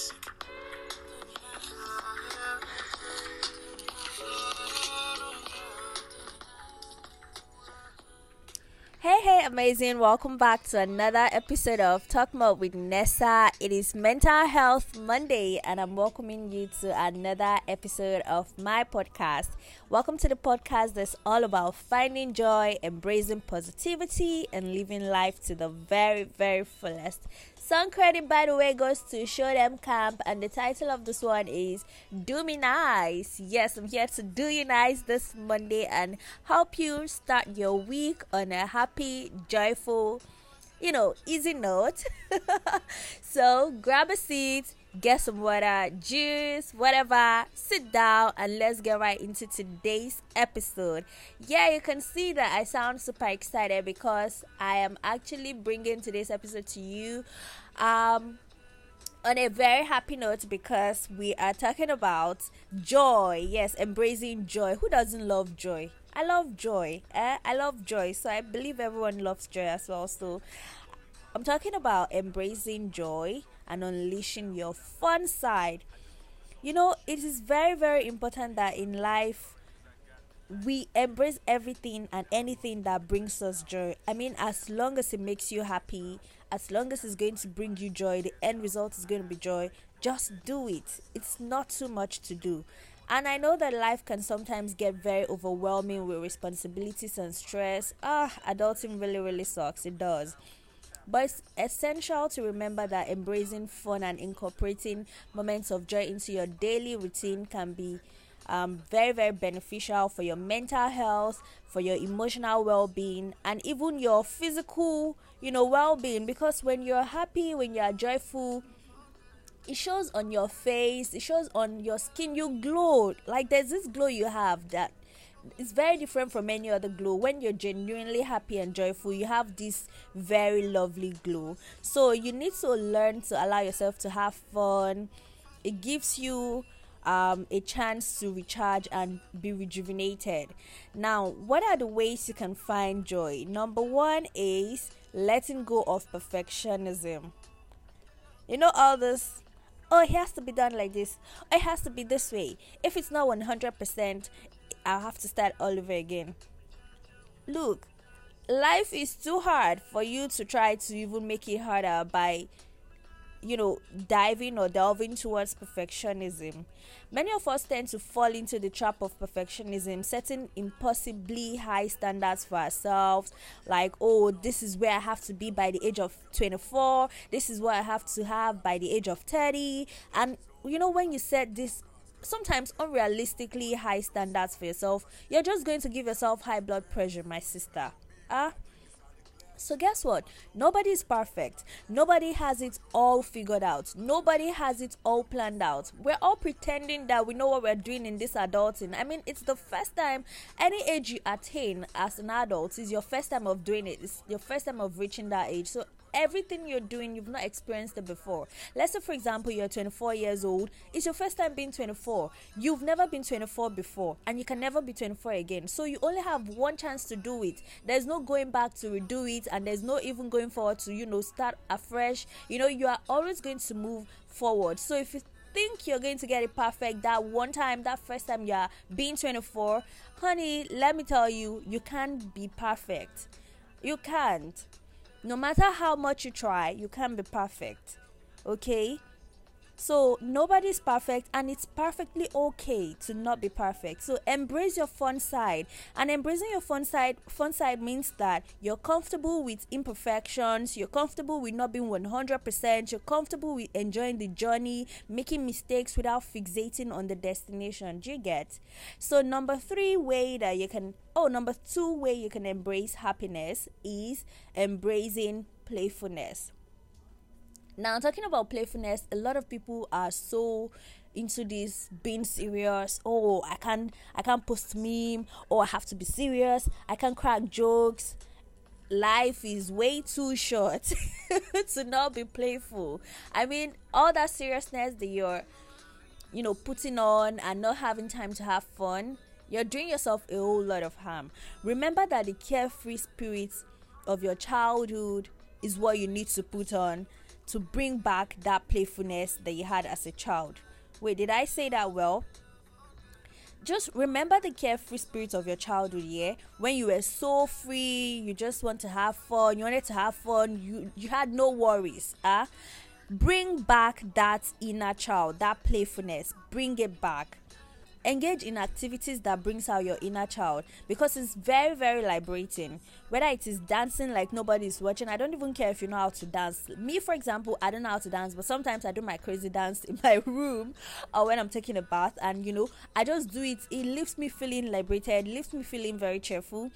Hey, amazing. Welcome back to another episode of Talk More with Nessa. It is Mental Health Monday, and I'm welcoming you to another episode of my podcast. Welcome to the podcast that's all about finding joy, embracing positivity, and living life to the very, very fullest. Song credit, by the way, goes to Show Dem Camp, and the title of this one is Do Me Nice. Yes, I'm here to do you nice this Monday and help you start your week on a happy, joyful, you know, easy note. so grab a seat, get some water, juice, whatever, sit down, and let's get right into today's episode. Yeah, you can see that I sound super excited because I am actually bringing today's episode to you um, on a very happy note because we are talking about joy. Yes, embracing joy. Who doesn't love joy? I love joy. Eh? I love joy. So I believe everyone loves joy as well. So I'm talking about embracing joy and unleashing your fun side. You know, it is very, very important that in life we embrace everything and anything that brings us joy. I mean, as long as it makes you happy, as long as it's going to bring you joy, the end result is going to be joy. Just do it. It's not too much to do. And I know that life can sometimes get very overwhelming with responsibilities and stress. Ah, adulting really, really sucks. It does. But it's essential to remember that embracing fun and incorporating moments of joy into your daily routine can be um, very, very beneficial for your mental health, for your emotional well being, and even your physical, you know, well being. Because when you're happy, when you're joyful, it shows on your face, it shows on your skin, you glow. Like there's this glow you have that it's very different from any other glow when you're genuinely happy and joyful you have this very lovely glow so you need to learn to allow yourself to have fun it gives you um, a chance to recharge and be rejuvenated. Now, what are the ways you can find joy? Number one is letting go of perfectionism. You know, all this, oh, it has to be done like this, it has to be this way. If it's not 100%, I'll have to start all over again. Look, life is too hard for you to try to even make it harder by you know, diving or delving towards perfectionism. Many of us tend to fall into the trap of perfectionism, setting impossibly high standards for ourselves. Like, oh, this is where I have to be by the age of 24, this is what I have to have by the age of 30. And, you know, when you set this sometimes unrealistically high standards for yourself, you're just going to give yourself high blood pressure, my sister. Ah. Uh, so, guess what? Nobody is perfect. Nobody has it all figured out. Nobody has it all planned out. We're all pretending that we know what we're doing in this adulting. I mean, it's the first time, any age you attain as an adult is your first time of doing it. It's your first time of reaching that age. So, everything you're doing, you've not experienced it before. Let's say, for example, you're 24 years old. It's your first time being 24. You've never been 24 before, and you can never be 24 again. So you only have one chance to do it. There's no going back to redo it, and there's no even going forward to, you know, start afresh. You know, you are always going to move forward. So if you think you're going to get it perfect that one time, that first time you're being 24, honey, let me tell you, you can't be perfect. You can't no matter how much you try, you can't be perfect. Okay? So nobody's perfect and it's perfectly okay to not be perfect. So embrace your fun side. And embracing your fun side fun side means that you're comfortable with imperfections, you're comfortable with not being 100%, you're comfortable with enjoying the journey, making mistakes without fixating on the destination. Do you get? So number 3 way that you can oh number 2 way you can embrace happiness is embracing playfulness. Now, talking about playfulness, a lot of people are so into this being serious. Oh, I can't, I can't post meme. Oh, I have to be serious. I can't crack jokes. Life is way too short to not be playful. I mean, all that seriousness that you're, you know, putting on and not having time to have fun, you're doing yourself a whole lot of harm. Remember that the carefree spirit of your childhood is what you need to put on to bring back that playfulness that you had as a child. Wait, did I say that well? just remember the carefree spirit of your childhood yeah when you were so free you just want to have fun you wanted to have fun you you had no worries ah uh? bring back that inner child that playfulness bring it back engage in activities that brings out your inner child. Because it's very very liberating. Whether it is dancing like nobody's watching i don't even care if you know how to dance. Me for example i don't know how to dance but sometimes i do my crazy dance in my room or when i'm taking a bath. And you know i just do it. It leaves me feeling liberated. Leaves me feeling very cheerful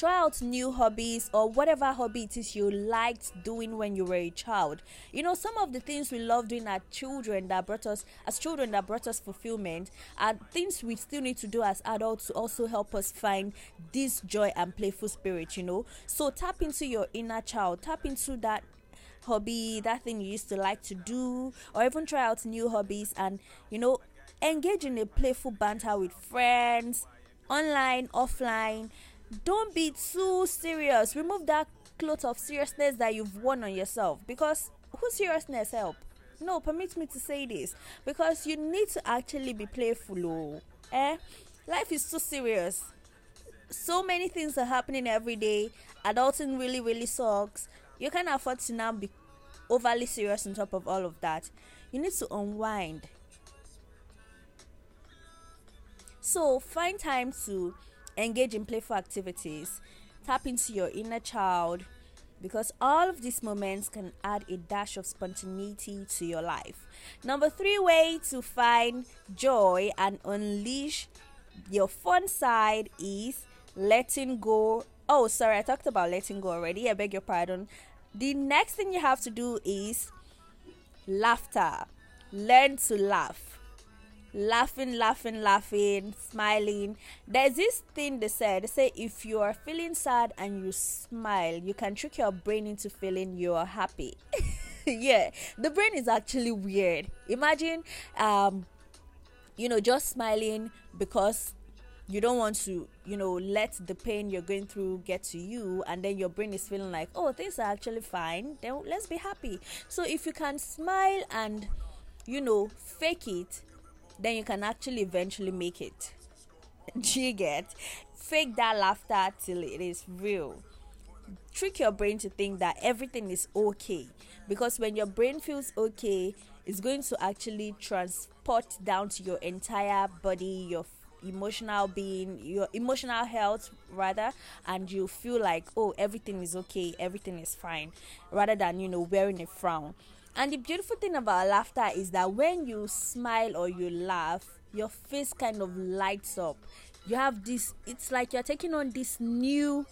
try out new hobbies or whatever hobby it is you liked doing when you were a child. You know some of the things we love doing as children that brought us as children that brought us fulfillment are things we still need to do as adults to also help us find this joy and playful spirit you know. So tap into your inner child tap into that hobby that thing you used to like to do or even try out new hobbies and you know engage in a playful banter with friends online offline don't be too serious. Remove that cloth of seriousness that you've worn on yourself because who seriousness help? No, permit me to say this because you need to actually be playful. Oh, eh? Life is so serious. So many things are happening every day. Adulting really, really sucks. You can't afford to now be overly serious on top of all of that. You need to unwind. So find time to engage in playful activities, tap into your inner child, because all of these moments can add a dash of spontaneity to your life. Number three way to find joy and unleash your fun side is letting go. Oh, sorry, I talked about letting go already. I beg your pardon. The next thing you have to do is laughter. Learn to laugh laughing, laughing, laughing, smiling. There's this thing they said. They say if you are feeling sad and you smile, you can trick your brain into feeling you are happy. yeah, the brain is actually weird. Imagine, um, you know, just smiling because you don't want to you know let the pain you're going through get to you and then your brain is feeling like oh things are actually fine then let's be happy so if you can smile and you know fake it then you can actually eventually make it. Do you get? Fake that laughter till it is real. Trick your brain to think that everything is okay. Because when your brain feels okay, it's going to actually transport down to your entire body, your emotional being, your emotional health rather, and you feel like, oh, everything is okay, everything is fine, rather than, you know, wearing a frown. And the beautiful thing about laughter is that when you smile or you laugh, your face kind of lights up. You have this, it's like you're taking on this new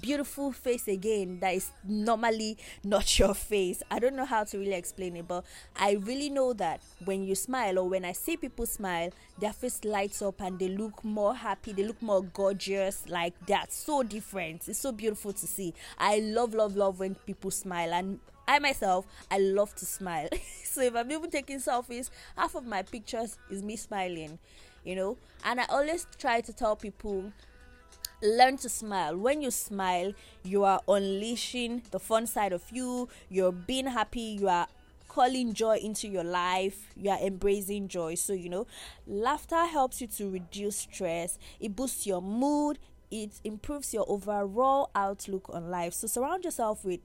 beautiful face again that is normally not your face. I don't know how to really explain it, but I really know that when you smile or when I see people smile, their face lights up and they look more happy, they look more gorgeous, like that. So different. It's so beautiful to see. I love, love, love when people smile, and I myself, I love to smile. so if I'm even taking selfies, half of my pictures is me smiling, you know. And I always try to tell people learn to smile. When you smile, you are unleashing the fun side of you, you're being happy, you are calling joy into your life, you are embracing joy. So, you know, laughter helps you to reduce stress, it boosts your mood, it improves your overall outlook on life. So, surround yourself with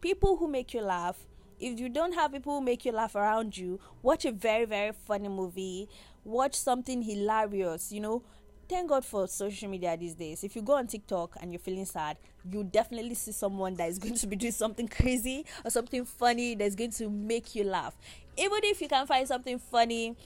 people who make you laugh. If you don't have people who make you laugh around you, watch a very, very funny movie. Watch something hilarious, you know. Thank God for social media these days. If you go on TikTok and you're feeling sad, you definitely see someone that is going to be doing something crazy or something funny that's going to make you laugh. Even if you can find something funny,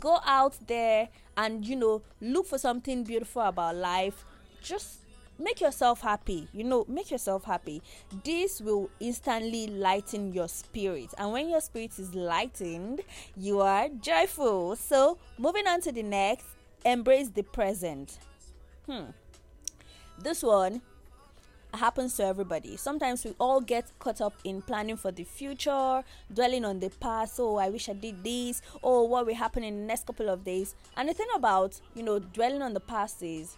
go out there and you know look for something beautiful about life. Just make yourself happy you know make yourself happy this will instantly lighten your spirit and when your spirit is lightened you are joyful so moving on to the next embrace the present hmm this one happens to everybody. Sometimes we all get caught up in planning for the future, dwelling on the past. Oh, I wish I did this. Oh, what will happen in the next couple of days? And the thing about, you know, dwelling on the past is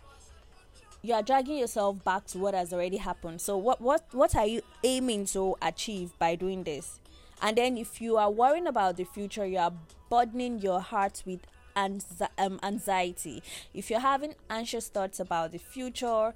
you are dragging yourself back to what has already happened. So what what what are you aiming to achieve by doing this? And then if you are worrying about the future, you are burdening your heart with um, anxiety. If you're having anxious thoughts about the future,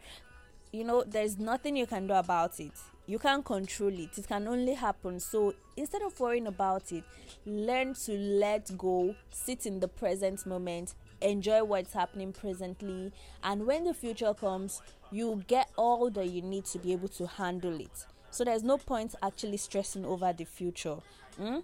you know, there's nothing you can do about it. You can't control it. It can only happen. So instead of worrying about it, learn to let go, sit in the present moment, enjoy what's happening presently, and when the future comes, you get all that you need to be able to handle it. So there's no point actually stressing over the future. Mm?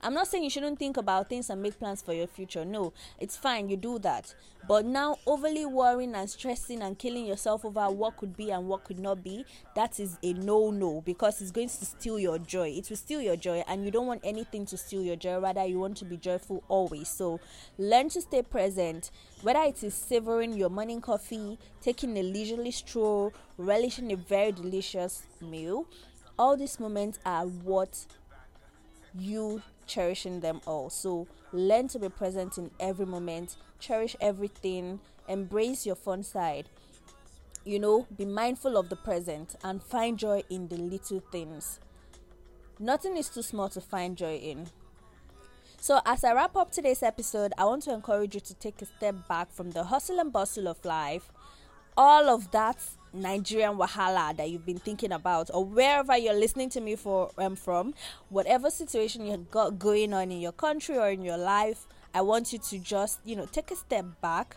I'm not saying you shouldn't think about things and make plans for your future. No, it's fine, you do that. But now, overly worrying and stressing and killing yourself over what could be and what could not be, that is a no no because it's going to steal your joy. It will steal your joy, and you don't want anything to steal your joy. Rather, you want to be joyful always. So, learn to stay present, whether it is savoring your morning coffee, taking a leisurely stroll, relishing a very delicious meal. All these moments are what you cherishing them all. So learn to be present in every moment, cherish everything, embrace your fun side. You know, be mindful of the present and find joy in the little things. Nothing is too small to find joy in. So, as I wrap up today's episode, I want to encourage you to take a step back from the hustle and bustle of life, all of that Nigerian wahala that you've been thinking about, or wherever you're listening to me for um, from, whatever situation you've got going on in your country or in your life, I want you to just you know take a step back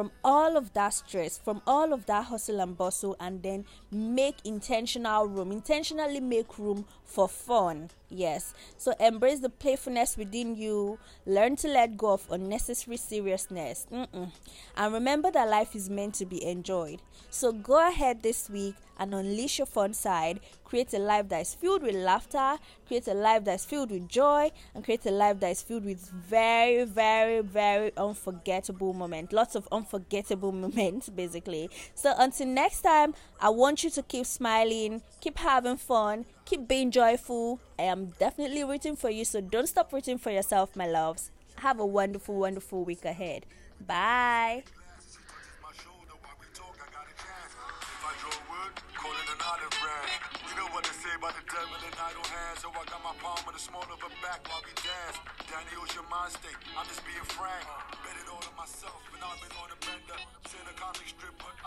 from all of that stress, from all of that hustle and bustle, and then make intentional room, intentionally make room for fun. Yes. So embrace the playfulness within you, learn to let go of unnecessary seriousness. Mm-mm. And remember that life is meant to be enjoyed. So go ahead this week and unleash your fun side. Create a life that is filled with laughter, create a life that is filled with joy, and create a life that is filled with very, very, very unforgettable moments. Lots of unforgettable moments, basically. So until next time, I want you to keep smiling, keep having fun, keep being joyful. I am definitely rooting for you, so don't stop rooting for yourself, my loves. Have a wonderful, wonderful week ahead. Bye. By the devil and idle hands. So I got my palm with the small of her back while we dance. Who's your mind state? I'm just being frank. Bet it all on myself, and I've been on a bender. Seen a comic strip, but